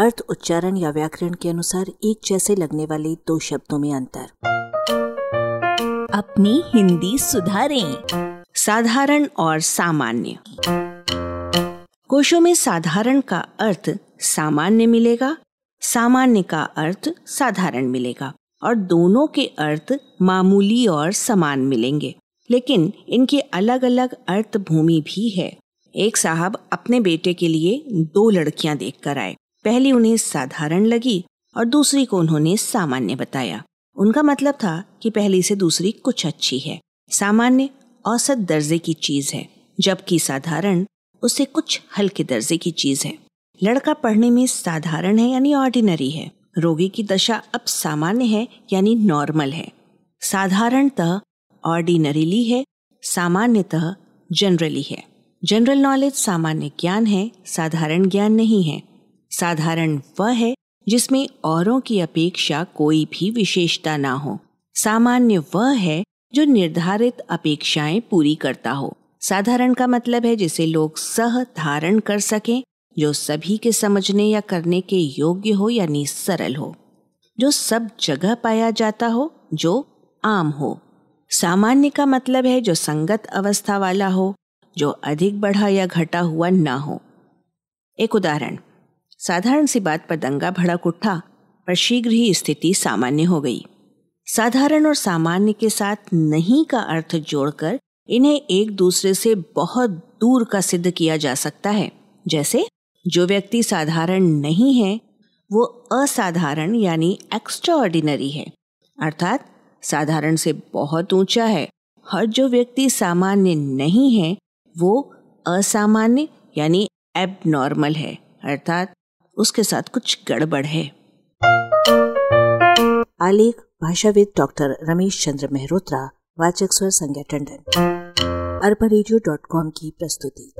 अर्थ, उच्चारण या व्याकरण के अनुसार एक जैसे लगने वाले दो शब्दों में अंतर। अपनी हिंदी सुधारें। साधारण और सामान्य। कोशों में साधारण का अर्थ सामान्य मिलेगा, सामान्य का अर्थ साधारण मिलेगा, और दोनों के अर्थ मामूली और समान मिलेंगे। लेकिन इनके अलग अलग अर्थ भूमि भी है। एक साहब अपने बेटे के लिए दो लड़कियाँ देखकर आए। पहली उन्हें साधारण लगी और दूसरी को उन्होंने सामान्य बताया। उनका मतलब था कि पहली से दूसरी कुछ अच्छी है। सामान्य, औसत दर्जे की चीज़ है, जबकि साधारण उससे कुछ हल्के दर्जे की चीज़ है। लड़का पढ़ने में साधारण है यानी ऑर्डिनरी है। रोगी की दशा अब सामान्य है यानी नॉर्मल है। साधारणतः ऑर्डिनरीली है, सामान्यतः जनरली है। जनरल नॉलेज सामान्य ज्ञान है, साधारण ज्ञान नहीं है। साधारण वह है जिसमें औरों की अपेक्षा कोई भी विशेषता ना हो। सामान्य वह है जो निर्धारित अपेक्षाएँ पूरी करता हो। साधारण का मतलब है जिसे लोग सह धारण कर सकें, जो सभी के समझने या करने के योग्य हो यानी सरल हो। जो सब जगह पाया जाता हो, जो आम हो। सामान्य का मतलब है जो संगत अवस्था वाला हो, जो अधिक बढ़ा या घटा हुआ ना हो। एक उदाहरण साधारण सी बात पर दंगा भड़क उठा, पर शीघ्र ही स्थिति सामान्य हो गई। साधारण और सामान्य के साथ नहीं का अर्थ जोड़कर इन्हें एक दूसरे से बहुत दूर का सिद्ध किया जा सकता है। जैसे, जो व्यक्ति साधारण नहीं है, वो असाधारण यानी एक्स्ट्राऑर्डिनरी है। अर्थात, साधारण से बहुत ऊँचा है, और जो व्यक्ति सामान्य नहीं है, वो असामान्य यानी एबनॉर्मल है। अर्थात उसके साथ कुछ गड़बड़ है। आलेख, भाषाविद डॉक्टर रमेश चंद्र मेहरोत्रा, वाचक स्वर संज्ञा टंडन। अरबा की प्रस्तुति।